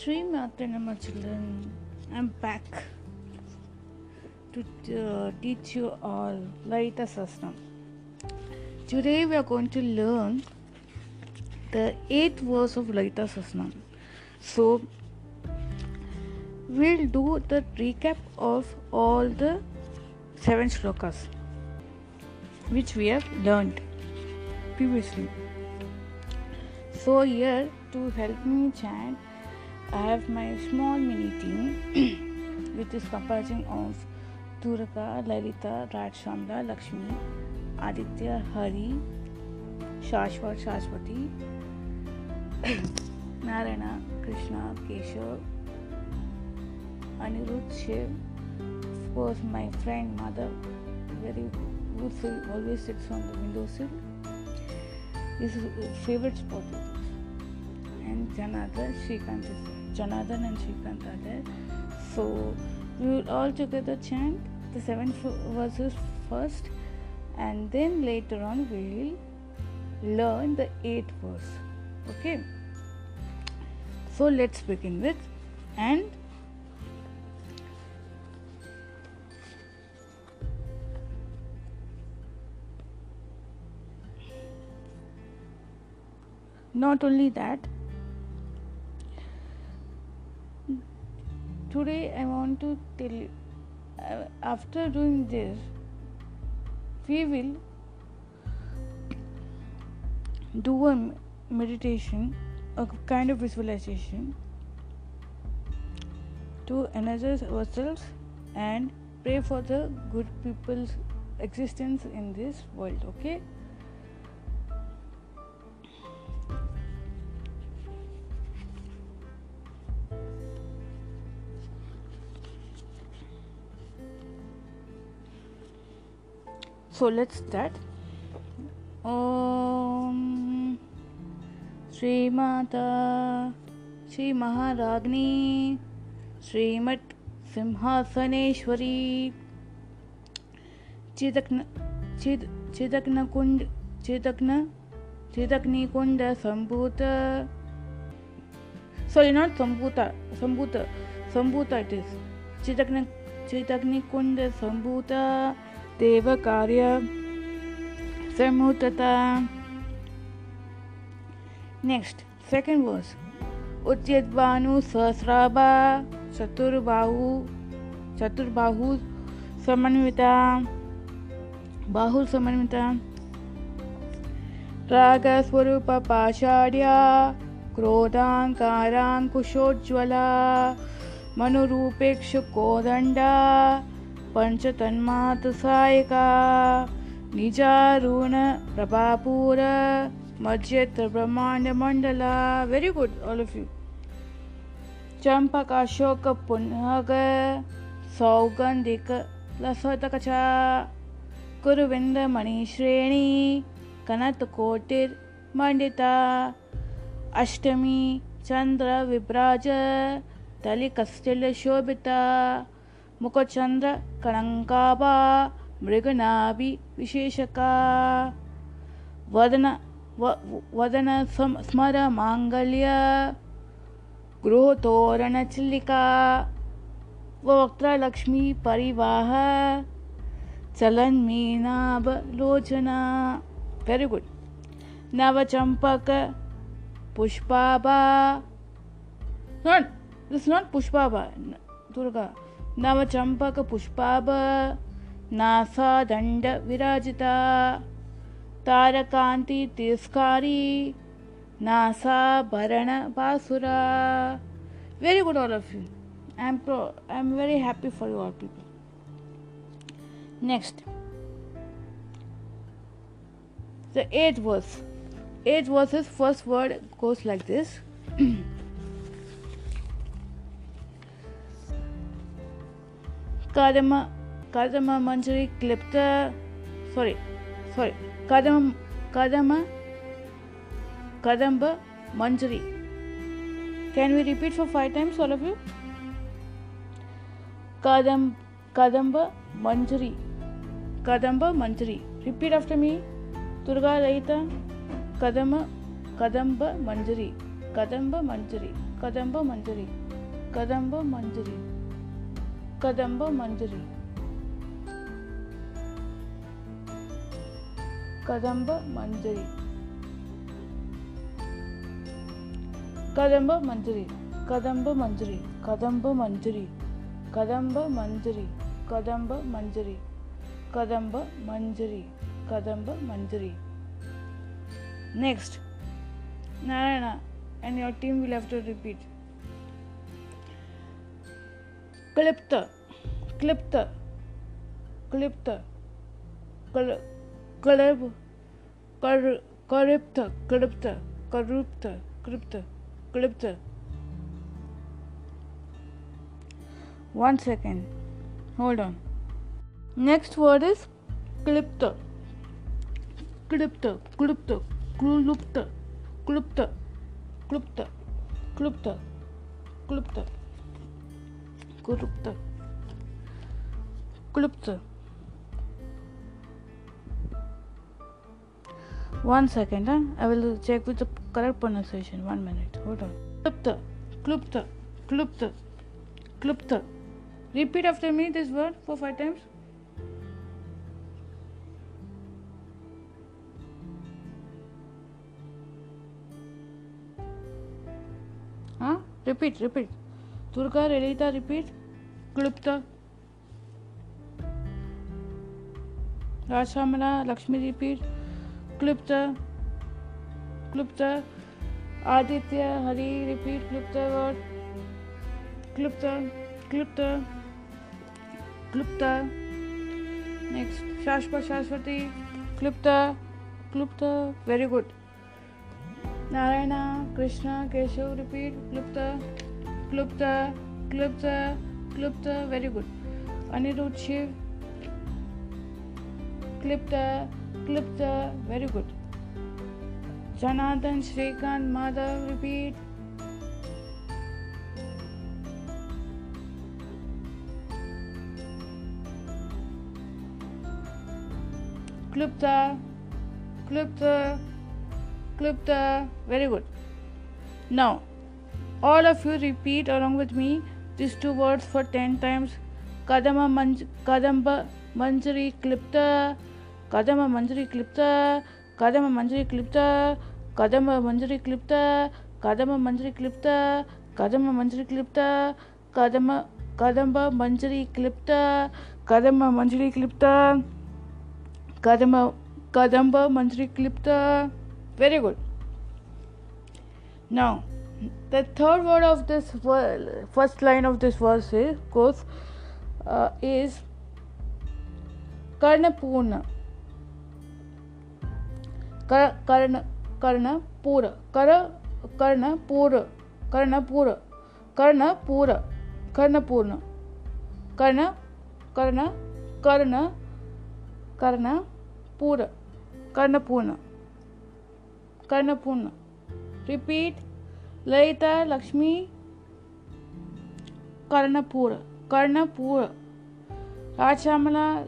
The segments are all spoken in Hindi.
Sri Matranama children, I'm back to uh, teach you all Lalita Sasnam. Today we are going to learn the eighth verse of Lalita Sasnam. So we'll do the recap of all the seven shlokas which we have learned previously. So here to help me chant I have my small mini team which is comprising of Durga, Lalita, Rajshamla, Lakshmi, Aditya, Hari, Shashwat, Shashwati, Narayana, Krishna, Keshav, Anirudh, Shiv, of course my friend mother, very good, always sits on the window windowsill. His favorite spot and Janardhan Shrikant is Janardhan and Shrikant are there. So we will all together chant the seven verses first, and then later on we will learn the eighth verse. Okay. So let's begin with and not only that today I want to tell you uh, after doing this, we will do a meditation, a kind of visualization to energize ourselves and pray for the good people's existence in this world. Okay. So let's start om Shri Mata Shri महाराग्नी Shrimath सिंहासनेश्वरी चिदग्न चिद चिदग्न कुंड चिदग्न चिदग्नि कुंड संभूत sorry not sambhuta sambhuta sambhuta it is chidagni chidagni kund sambhuta देवकार्य समूतता। नेक्स्ट सेकेंड वर्स उच्यद्वानु सहस्राभा चतुर्बाहु चतुर्बाहु समन्विता, बाहु समन्विता। रागस्वरूप पाषाढ्या क्रोधाङ्काराङ्कुशोज्ज्वला, मनुरूपेक्षु पंचतन्मात निजारुण, प्रभापूर मज्यत ब्रह्मांड Mandla very good all of you Champak अशोक पुनग सौगंधिक लसतकचा, कुरुविंद, मणिश्रेणी, कनत, कोटिर, मंडिता, अष्टमी, चंद्र, विभ्राज तलिकस्टिल शोभिता मुखचंद्र कणङ्काभा मृगनाभि विशेषका। वदन वदन स्मर माङ्गल्य गृहतोरणचिल्लिका वक्त्रलक्ष्मी परिवाह चलन मीनाभलोचना वेरी गुड नवचंपक पुष्पाभा नॉट दिस नॉट पुष्पाभा दुर्गा नवचंपक पुष्पा नासा दंड विराजिता नवचम्पकपुष्पाब नासा भरण बासुरा। Very good all of you I am pro I am very happy for your people next the as verse as verse is first word goes like this kadama kadama manjari klipta sorry sorry kadama kadama kadamba manjari can we repeat for five times all of you kadam kadamba manjari kadamba manjari repeat after me durga raita kadama kadamba manjari Kadamba Manjari, Kadamba Manjari, Kadamba Manjari, Kadamba Manjari. Kadamba Manjari. Kadamba Manjari. Kadamba Manjari. Kadamba Manjari. Kadamba Manjari. Kadamba Manjari. Kadamba Manjari. Kadamba Manjari. Next, Narayana and your team will have to repeat. क्लिप्त क्लिप्त क्लिप्त क्लिप कर करिप्त क्लिप्त क्लिप्त clipped one second hold on next word is clipped क्लिप्त क्लिप्त क्लुप्त क्लुप्त क्लुप्त क्लुप्त क्लुप्त, क्लुप्त. Klupta, Klupta. One second, huh? I will check with the correct pronunciation. One minute. Hold on. Klupta, Klupta, Klupta, Klupta. Repeat after me this word for five times. Huh? Repeat, repeat. Durga Lalita repeat, क्लुप्त। Rajamala Lakshmi repeat, क्लुप्त। क्लुप्त। आदित्य हरि रिपीट, क्लुप्त और क्लुप्त क्लुप्त। क्लुप्त। नेक्स्ट शाश्वत शाश्वती, क्लुप्त। क्लुप्त very good Narayan, Krishna, Keshav repeat, क्लुप्त। Klupta, Klupta, Klupta. Very good. Anirudh, Shiv. Klipta, Klipta. Very good. Janardhan, Shrikant, Madhav, repeat. Klupta, Klupta. Klupta. Very good. Now, all of you repeat along with me these two words for 10 times. Kadama manj- Kadamba Manjari Klipta. Kadama Manjari Klipta. Kadama Manjari Klipta. Kadama Manjari Klipta. Kadama Manjari Klipta. Kadama Manjari Klipta. Kadama Kadamba Manjari Klipta. Kadama Manjari Klipta. Kadama Kadamba Manjari Klipta. Very good. Now, the third word of this ver- first line of this verse is goes uh, is कर्णपूर्ण कर, कर्ण कर्णपूर कर कर्णपूर कर्णपूर कर्णपूर कर्णपूर्ण कर्ण कर्ण कर्ण कर्णपूर कर्णपूर्ण कर्णपूर्ण रिपीट ललिता, लक्ष्मी, कर्णपुर कर्णपुर, राजश्यामला,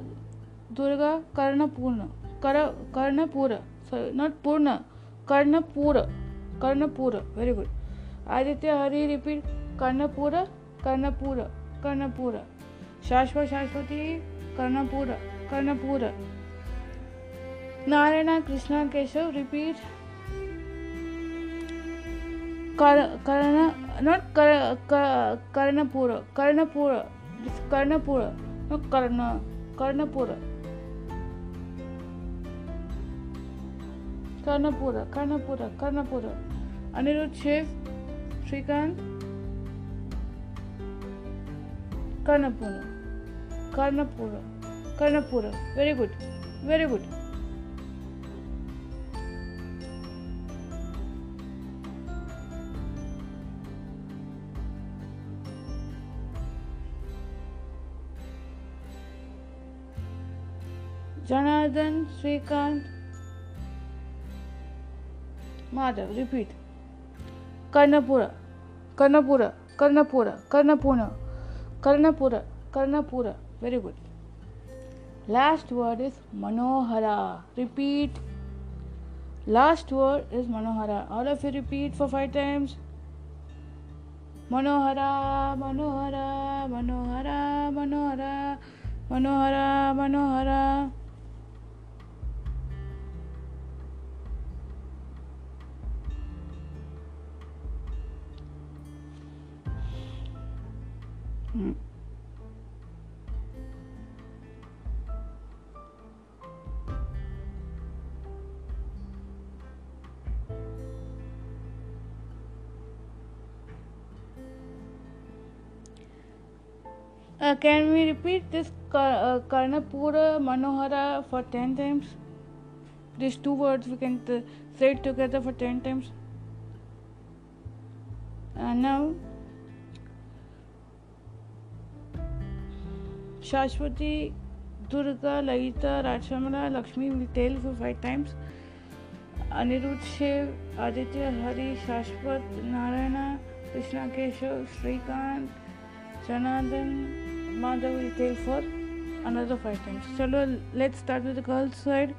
दुर्गा, कर्णपूर्ण, कर, कर्णपुर सॉरी नॉट पूर्ण, कर्णपुर Karanpur very good Aditya, Hari, repeat, Karanpur कर्णपुर कर्णपुर. शाश्वत शाश्वती, कर्णपुर कर्णपुर. नारायण, कृष्णा, केशव, रिपीट कर्ण not कर, कर्णपुर कर्णपुर कर्णपुर कर्ण कर्णपुर. कर्णपुर कर्णपुर कर्णपुर. अनिरुद्ध शेफ श्रीकांत. कर्णपुर कर्णपुर Karanpur. Very good very good Janardhan, Srikant, Madhav. Repeat. Karnapura, Karnapura, Karnapura, Karnapuna, Karnapura, Karnapura. Very good. Last word is Manohara. Repeat. Last word is Manohara. All of you repeat for five times. Manohara, Manohara, Manohara, Manohara, Manohara, Manohara. Can we repeat this Karanpur Manohara for ten times this two words we can set together for ten times now Shashwati Durga Lalita Rajamala Lakshmi tell for five times Aniruddh Shiv Aditya Hari Shashwat Narayan Krishna Keshav Shrikant Janardan Madhav retail for another five times. चलो let's start with the girls side.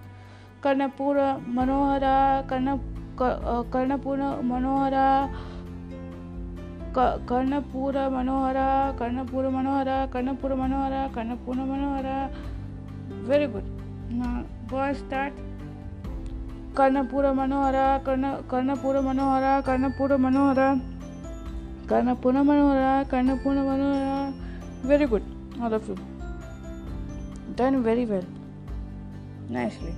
कर्णपूर्ण मनोहरा कर्ण कर्णपूर्ण मनोहरा कर्णपूर मनोहरा कर्णपूर मनोहरा कर्णपूर मनोहरा कर्णपूर मनोहरा वेरी गुड बॉय स्टार्ट कर्णपूर मनोहरा कर्ण कर्णपूर मनोहरा कर्णपूर मनोहरा कर्णपूर मनोहरा कर्णपूर मनोहरा Very good all of you. Done very well. Nicely.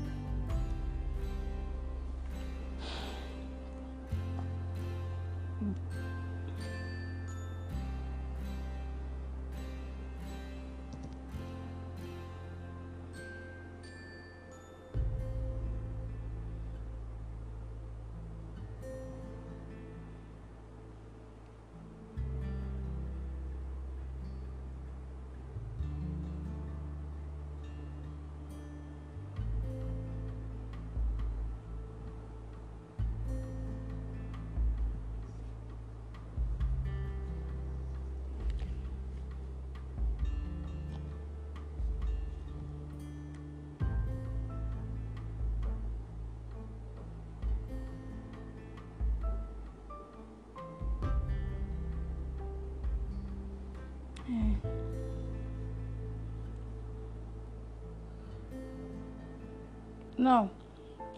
Now,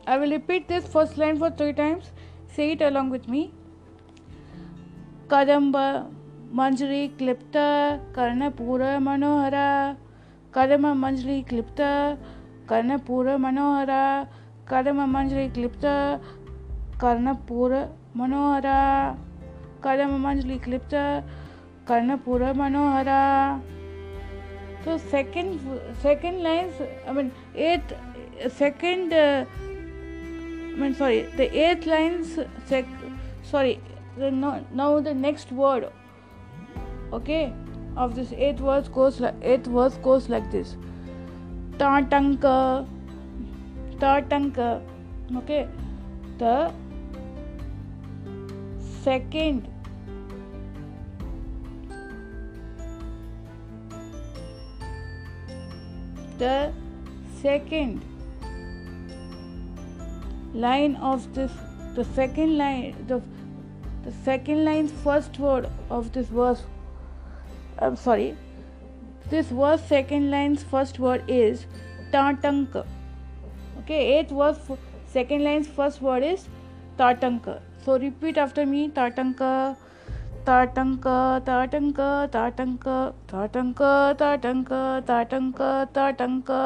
I will repeat this first line for three times. Say it along with me. Kadamba Manjari Klipta Karnapura Manohara Kadama Manjari Klipta Karnapura Manohara Kadama Manjari Klipta Karnapura Manohara Kadama Manjari Klipta कर्णपुर मनोहरा। तो second second line I mean eight second mean sorry the eight lines sorry now the next word okay of this eight words course eight words course like this टंक ट okay the second the second line of this the second line the the second line's first word of this verse I'm sorry this verse second line's first word is tatanka okay eighth verse second line's first word is tatanka so repeat after me tatanka tatanka tatanka tatanka tatanka tatanka tatanka tatanka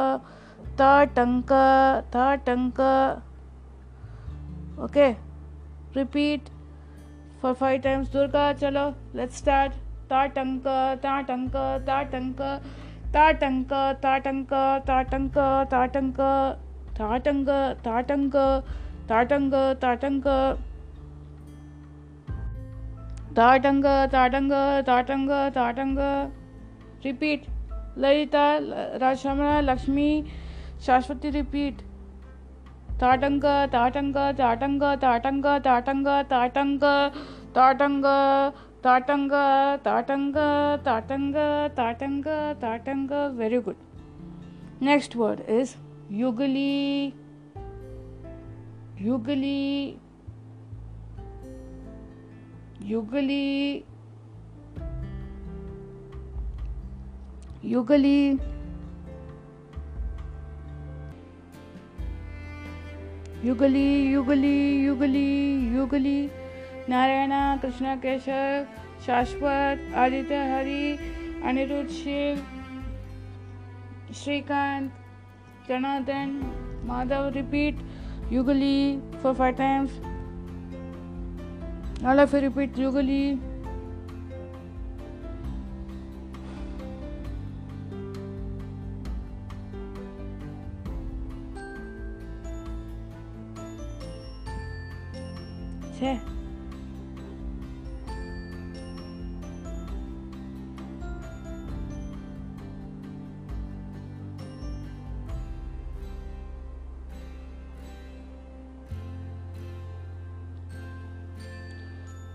tatanka tatanka okay repeat for five times durga chalo let's start tatanka tatanka tatanka tatanka tatanka tatanka tatanka tatanka tatanka tatanka tatanka tatanka tatanka tatanka tatanka repeat lalita rajshamana lakshmi shashwati repeat ताटंग ताटंग ताटंग ताटंग ताटंग ताटंग ताटंग ताटंग ताटंग ताटंग ताटंग ताटंग good next word is yugli Yugali, Yugali, युगली युगली युगली युगली युगली युगली, Narayan, Krishna, Keshav, Shashwat, Aditya, Hari, Aniruddh, Shiv, Shrikant, Janardhan, Madhav, repeat, युगली for five times Alla fi repeat regularly. छः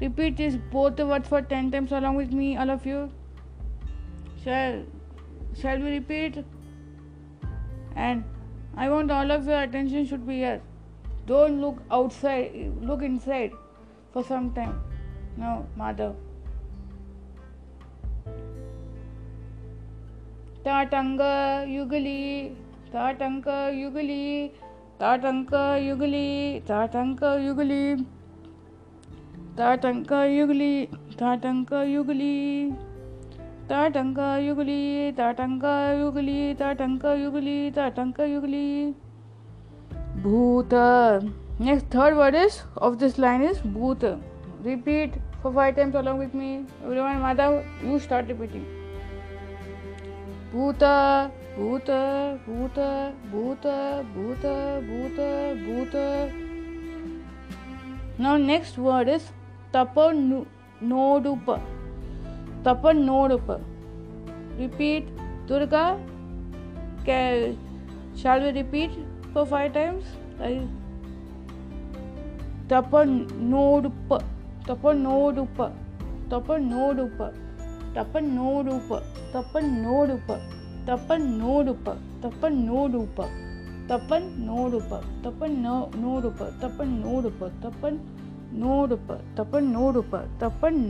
repeat this both the words for 10 times along with me, all of you. Shall, shall we repeat? And I want all of your attention should be here. Don't look outside, look inside for some time. Now, Madhav. Yugali, Tatanka Yugali, Tatanka Yugali, Tatanka Yugali, Tatanka Yugali, Tatanka Yugali. Tatanka Yugli, Tatanka Yugli, Tatanka Yugli, Tatanka Yugli. Bhuta. Next third word is of this line is Bhuta. Repeat for five times along with me. Everyone, Madhav, you start repeating. Bhuta, Bhuta, Bhuta, Bhuta, Bhuta, Bhuta, Bhuta. Now next word is तप नोडुप तप नोडुप repeat Durga shall we repeat for five times तप नोडुप तप नोडुप तप नोडुप तप नोडुप तप नोडुप तप नोडुप तप नोडुप तप नोडुप तप नो नोडुप नोड़ पर तपन नोड़ पर तपन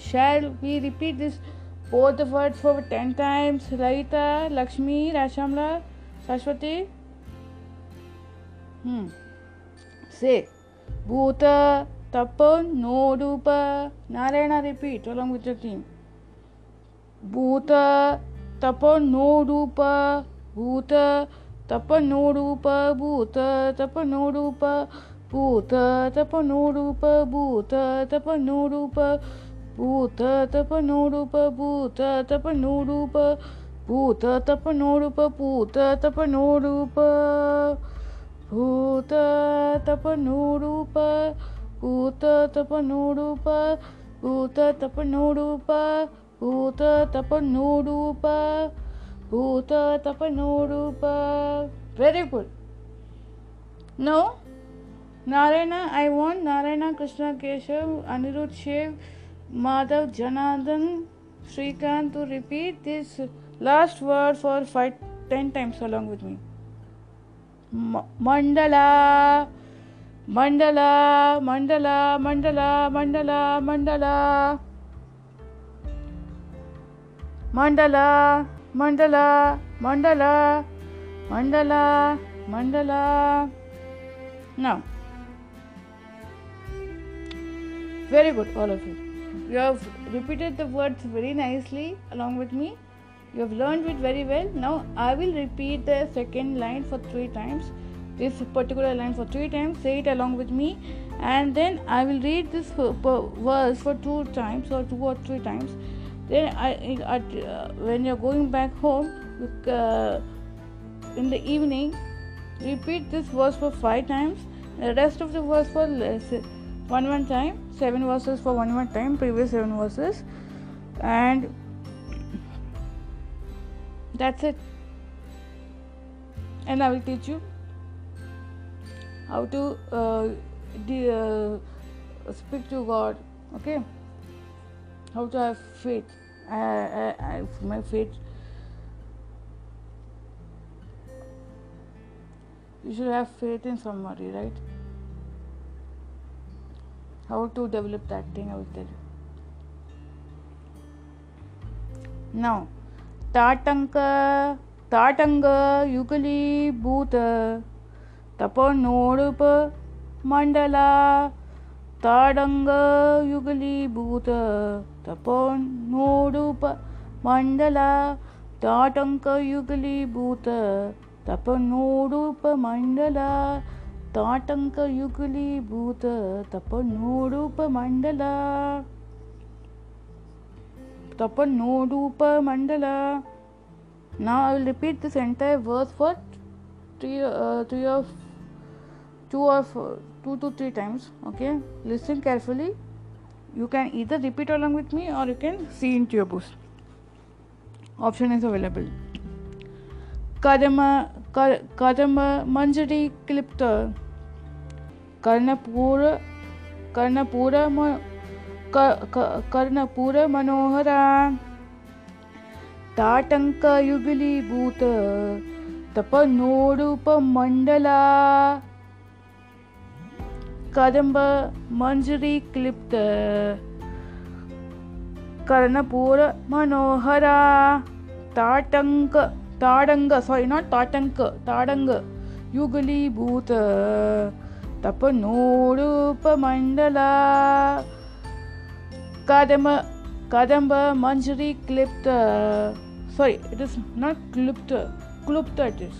shall we repeat this both word for ten times Lalita Lakshmi Rashamala Saraswati से भूत तपन नोड़ Narayan repeat along with team भूत तपन नोड़ भूत Tapan, Nodupa. Bhuta, Tapan, Nodupa. Bhuta, Tapanurupa, Bhuta, Tapanurupa. Bhuta, Tapanurupa, Bhuta, Tapanurupa. Bhuta, Tapanurupa, Bhuta, Tapanurupa. Bhuta, Tapanurupa. Bhuta, Tapanurupa. Bhuta, Tapanurupa. Bhuta, Tapanurupa. Very good. Now, Narayana, I want Narayana, Krishna, Keshav, Anirudh, Shiv, Madhav, Janardhan, Srikant to repeat this last word for ten times along with me. Mandala, mandala, mandala, mandala, mandala, mandala. Mandala, mandala, mandala, mandala, mandala. Now, very good, all of you. You have repeated the words very nicely along with me. You have learned it very well. Now, I will repeat the second line for three times. This particular line for three times. Say it along with me, and then I will read this verse for two times or two or three times. Then, I, uh, when you're going back home, uh, in the evening, repeat this verse for five times. The rest of the verse for one one time. Seven verses for one one time. Previous seven verses, and that's it. And I will teach you how to uh, de- uh, speak to God. Okay, how to have faith. I, I, I, my faith. You should have faith in somebody, right? How to develop that thing, I will tell you. Now, Tatanka, Tatanga, Yukali, Bhuta, Tapa Nodupa, Mandala, Tadanga, Yukali, Bhuta. तपनोरूपमण्डल ताटङ्कयुगलीभूत तपनोरूपमण्डल ताटङ्कयुगलीभूत तपनोरूपमण्डल तपनोरूपमण्डल now will repeat this entire verse for three three of two of two two three okay listen carefully you can either repeat along with me or you can see into your books option is available karma kar, karma manjari कर्म कर्म मंजरी क्लिप्त कर्णपूर कर्णपूर कर्णपूर मनोहरा ताटङ्कयुगलीभूत तपनोडुपमण्डला कदम्ब, मंजरी, क्लिप्त, कर्णपूर, मनोहरा, ताटंक, ताडंग सॉरी नॉट ताटंक, ताडंग, युगलीभूत तपनोरूपमण्डला कदम, कदम्ब, मंजरी, क्लिप्त, sorry, it is not क्लुप्त क्लुप्त it is.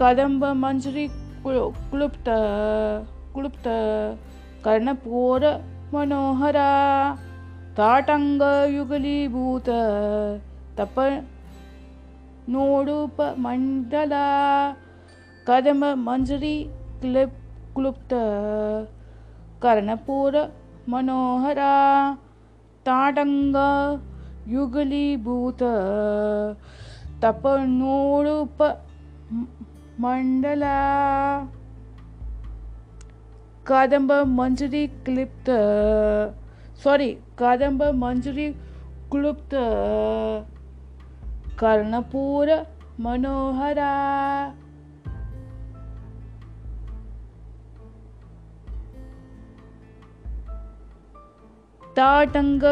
कदम्ब, मंजरी क्लुप्त क्लुप्त कर्णपूर मनोहरा ताटंग युगलीभूत तप नोडूपमण्डल कदम मंजरी क्लिप क्लुप्त कर्णपूर मनोहरा ताडंग युगलीभूत मंडला कादंब मंजरी क्लिप्त सॉरी कादंब मंजरी क्लुप्त कर्णपूर मनोहरा ताटंग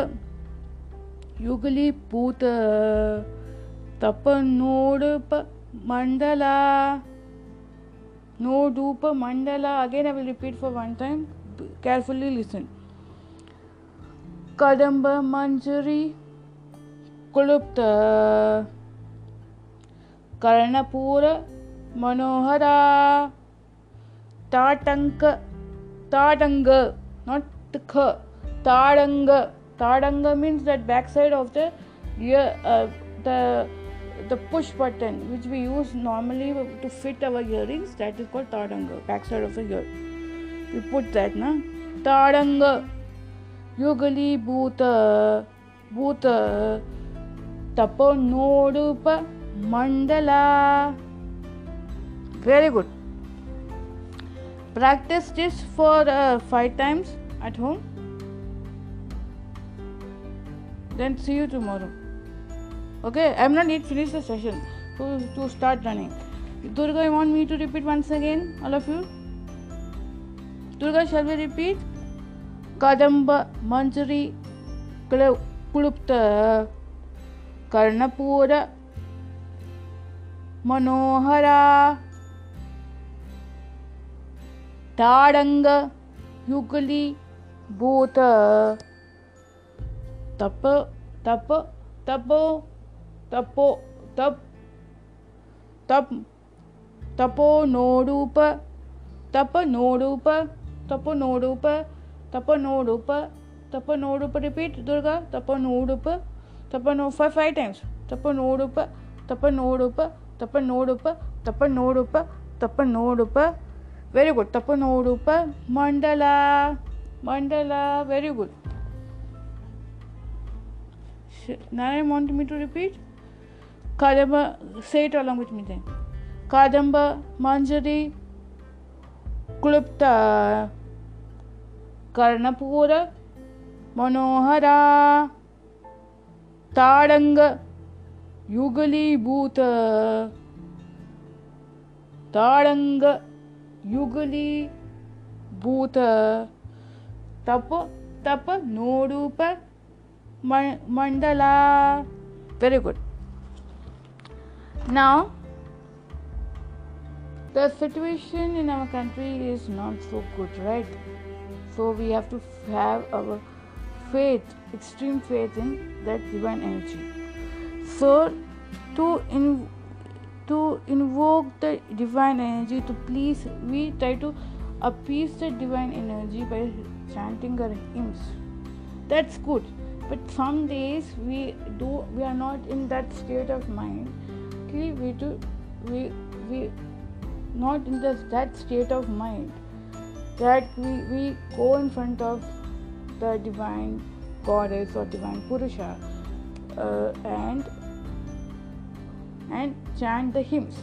युगली पूत तपनोडप mandala. No dupa mandala again i will repeat for one time carefully listen kadamba manjari क्लुप्त कर्णपूर मनोहरा ताटंक ताडंग not ख ताडंग ताडंग means that back side of the ear uh, the the push button which we use normally to fit our earrings that is called tadanga backside of the ear. We put that na? Tadanga yogali bhuta bhuta tapo nodupa mandala. Very good. Practice this for uh, five times at home. Then see you tomorrow. Okay i'm not yet finished the session to, to start running durga you want me to repeat once again all of you durga shall we repeat kadamba manjari klupta Karnapur मनोहरा ताड़ंग युगली भूत तप तप तपो तपो, तप तप तपो नोरूप तप नोरूप तपो तपोनोरूप, तपनोरूप तपनोरूप तपनोरूप तपनोरूप रिपीट दुर्गा, तपनोरूप तपनो फाइव फाइव टाइम्स तपनोरूप तपनोरूप तपनोरूप तपनोरूप तपनोरूप वेरी गुड तपनोरूप मंडला Mandla very good Narayan want me to repeat Kadamba. Say it along with me then. Kadamba. Manjari. Klupta. Karnapura. Manohara. ताडङ्ग युगलीभूत ताडङ्ग युगलीभूत तप तप नोडूप mandala very good now the situation in our country is not so good right? So we have to have our faith extreme faith in that divine energy. So to in to invoke the divine energy to please we try to appease the divine energy by chanting our hymns. That's good. But some days we do we are not in that state of mind we do we we not in that state of mind that we, we go in front of the divine goddess or divine Purusha uh, and and chant the hymns.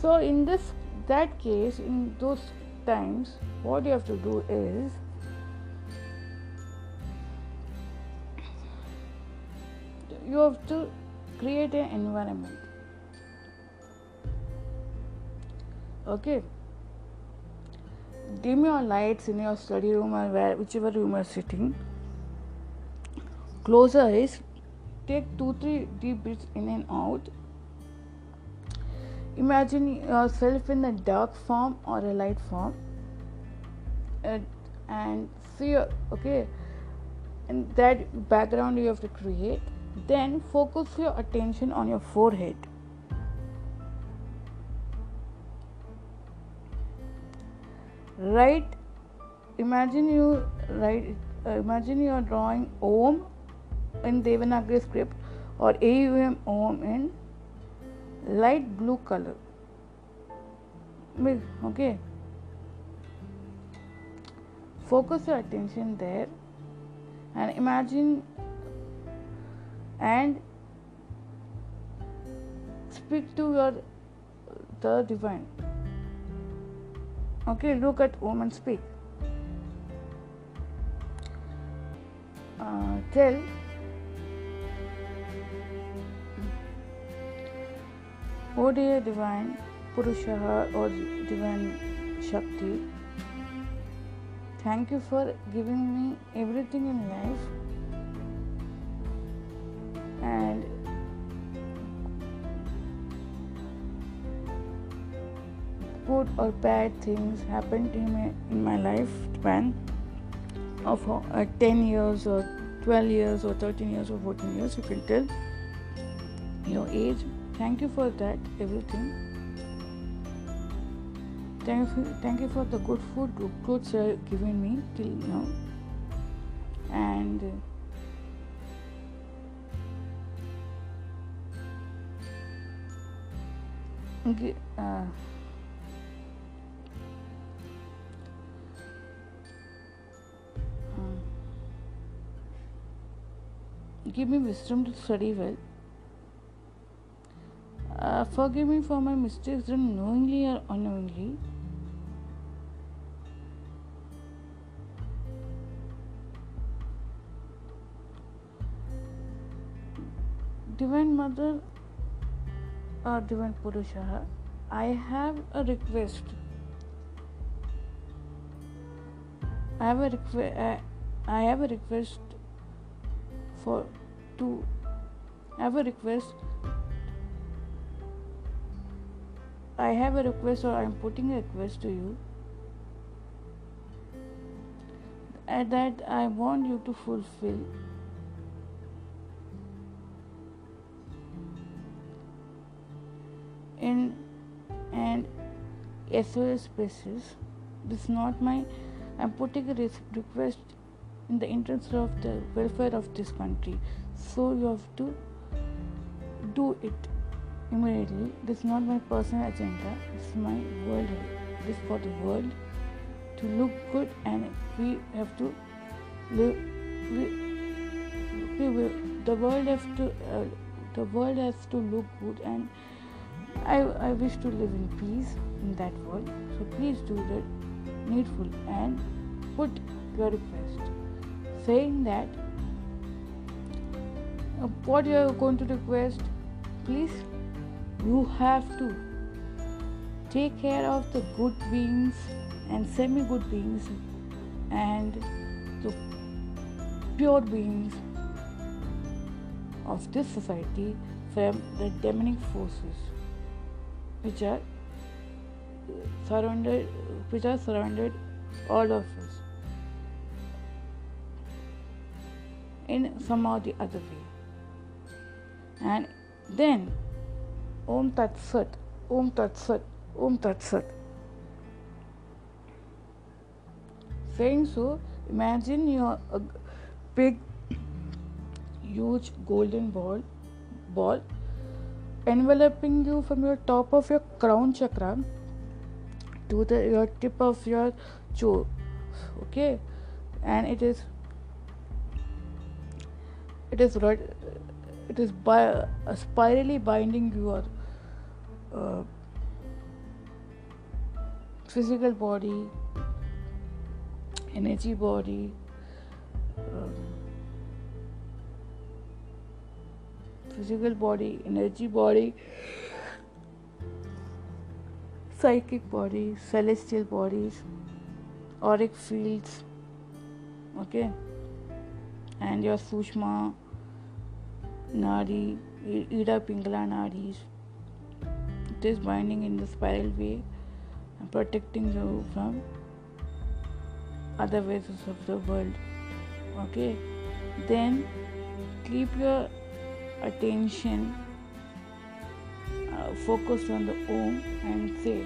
So in this that case, in those times, what you have to do is you have to create an environment. Okay dim your lights in your study room or where, whichever room you're sitting Close your eyes. Take two, three deep breaths in and out. Imagine yourself in a dark form or a light form. And, and see, okay, and that background you have to create. Then focus your attention on your forehead. Write. Imagine you write. Uh, imagine you are drawing Om in Devanagari script or AUM OM in light blue color. Okay. Focus your attention there and imagine and speak to your the divine. Okay, look at woman speak. Uh, tell. O dear divine Purusha or divine Shakti, thank you for giving me everything in life or bad things happened in my, in my life span of uh, 10 years or 12 years or 13 years or 14 years you can tell. Your age. Thank you for that everything. Thank you, thank you for the good food clothes you are giving me till now. And uh, give me wisdom to study well uh, forgive me for my mistakes done knowingly or unknowingly. Divine Mother or Divine Purusha, I have a request. I have a request. Uh, I have a request for to have a request I have a request or I am putting a request to you and that I want you to fulfill in an SOS basis. This is not my I'm putting a request in the interest of the welfare of this country. So you have to do it immediately. This is not my personal agenda. Is my world. This for the world to look good and we have to live we, we, we the world has to uh, the world has to look good and I, I wish to live in peace in that world. So please do the needful and put your request saying that uh, what you are going to request please you have to take care of the good beings and semi good beings and the pure beings of this society from the demonic forces which are surrounded which are surrounded all of us in some or the other way. And then om tat sat om tat sat om tat sat. Saying so imagine you're a uh, big huge golden ball ball enveloping you from your top of your crown chakra to the your tip of your jaw okay? And it is it is it is by uh, spirally binding your uh, physical body energy body um, physical body energy body psychic body celestial bodies auric fields okay and your sushma nadi ida pingala nadis it is binding in the spiral way and protecting you from other ways of the world okay then keep your attention uh, focused on the om and say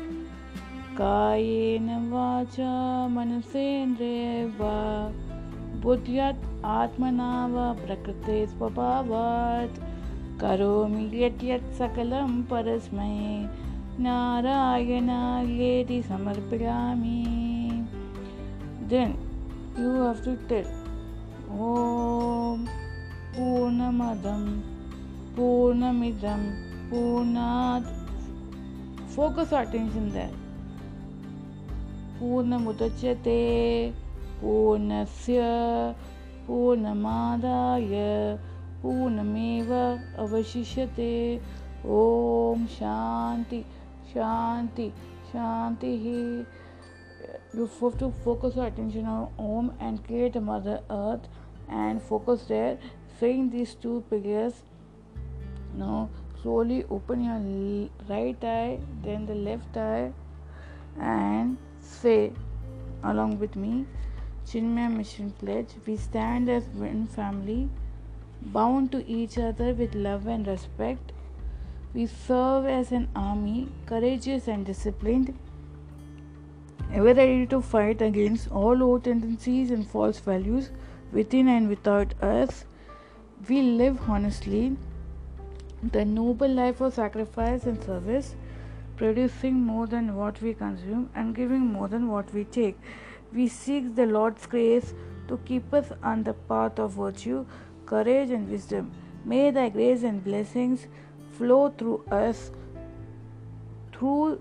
कायेन वाचा मनसेन्द्रिय वा बुद्ध्यात् आत्मना वा प्रकृते स्वभावात्। करोमि यत् यत् सकलं परस्मै। नारायणायेति समर्पयामि। Then you have to tell om पूर्णमदं, पूर्णमिदं, पूर्णात्। Focus our attention there. पूर्णस्य पूर्णमादाय, पूर्णमेव अवशिष्यते। ॐ शान्ति शांति शान्तिः। You four to focus your attention on Om and create mother earth and focus there saying these two fingers now slowly open your right eye then the left eye and say along with me Chinmaya Mission Pledge. We stand as one family, bound to each other with love and respect. We serve as an army, courageous and disciplined ever ready to fight against all old tendencies and false values within and without us. We live honestly the noble life of sacrifice and service, producing more than what we consume and giving more than what we take. We seek the Lord's grace to keep us on the path of virtue, courage, and wisdom. May thy grace and blessings flow through us, through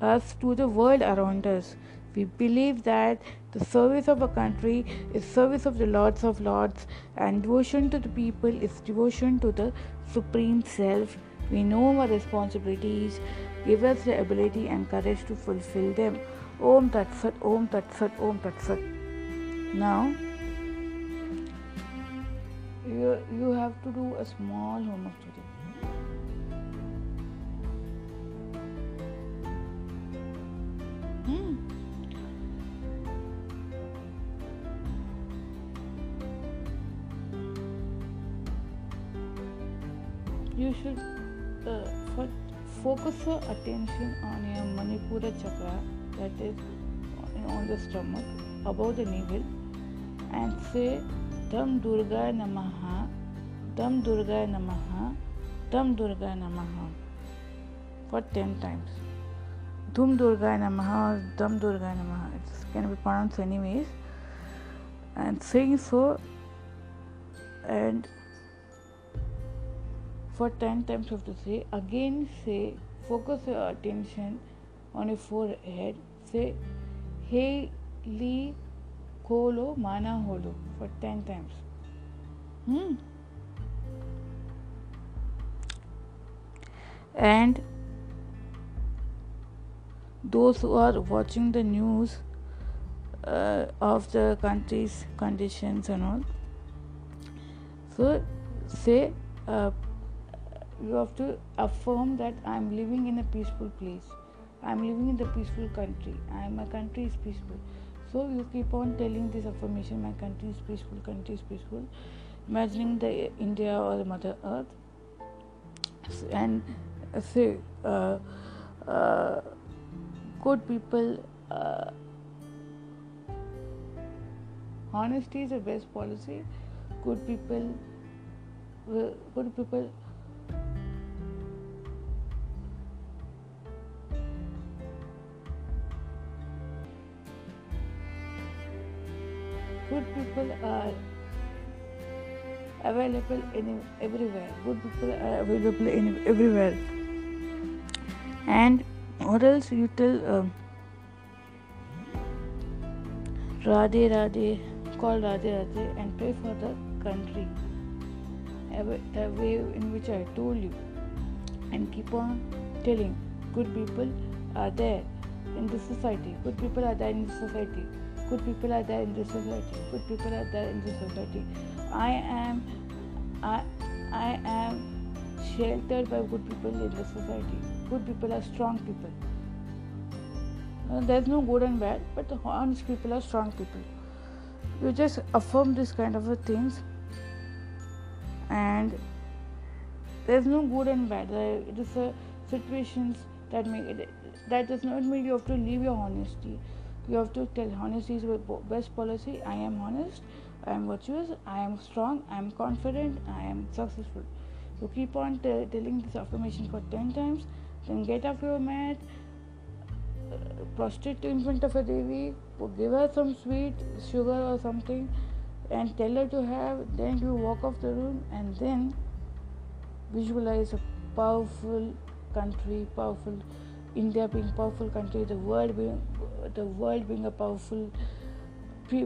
us to the world around us. We believe that the service of a country is service of the Lords of Lords, and devotion to the people is devotion to the Supreme Self. We know our responsibilities, give us the ability and courage to fulfill them. Om Tat Sat, Om Tat Sat, Om Tat Sat. Now, you, you have to do a small homework today. Hmm. You should uh, focus your attention on your Manipura chakra that is on the stomach above the navel and say Dam Durga Namaha Dam Durga Namaha Dam Durga Namaha for 10 times. Dhum Durga Namaha, Dham Durga Namaha. It can be pronounced anyways. And saying so, and for 10 times you have to say again say focus your attention on your forehead say hey li kolo mana holo for 10 times hmm and those who are watching the news uh, of the country's conditions and all so say uh, you have to affirm that i'm living in a peaceful place i'm living in the peaceful country. I, my country is peaceful. So you keep on telling this affirmation my country is peaceful country is peaceful. Imagining the india or the mother earth. And say uh, uh, good people uh, honesty is the best policy. Good people good people good people are available in everywhere. Good people are available in everywhere. And what else you tell um, Radhe Radhe call Radhe Radhe and pray for the country. A way in which I told you. And keep on telling good people are there in the society. Good people are there in the society good people are there in the society good people are there in the society I am I, I am sheltered by good people in the society good people are strong people. Uh, there's no good and bad, but the honest people are strong people. You just affirm this kind of things, and there's no good and bad. It is a situations that make it. That does not mean you have to leave your honesty. You have to tell honesty is the best policy. I am honest. I am virtuous. I am strong. I am confident. I am successful. You keep on t- telling this affirmation for 10 times then get off your mat, uh, prostrate in front of a Devi, give her some sweet, sugar or something, and tell her to have. Then you walk off the room and then visualize a powerful country, powerful India being powerful country, the world being the world being a powerful,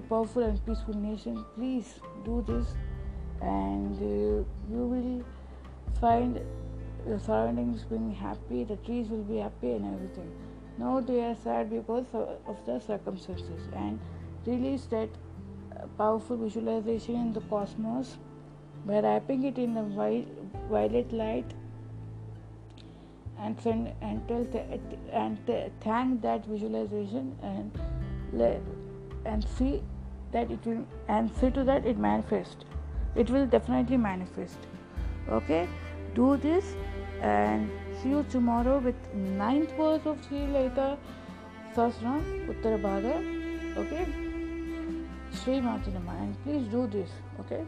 powerful and peaceful nation. Please do this, and uh, you will find the surroundings being happy, the trees will be happy and everything. No, they are sad because of the circumstances and release that uh, powerful visualization in the cosmos by wrapping it in the violet light and send and tell th- and th- thank that visualization and let and see that it will and see to that it manifest it will definitely manifest okay do this and see you tomorrow with ninth verse of Sri Lalita Sahasranam Uttara Bhaga. Okay, Sri Matanama, and please do this. Okay.